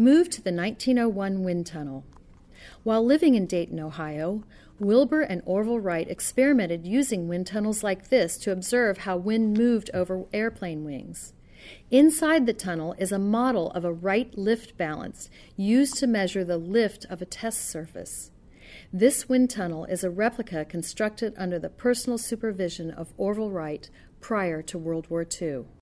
Moved to the 1901 wind tunnel. While living in Dayton, Ohio, Wilbur and Orville Wright experimented using wind tunnels like this to observe how wind moved over airplane wings. Inside the tunnel is a model of a Wright lift balance used to measure the lift of a test surface. This wind tunnel is a replica constructed under the personal supervision of Orville Wright prior to World War II.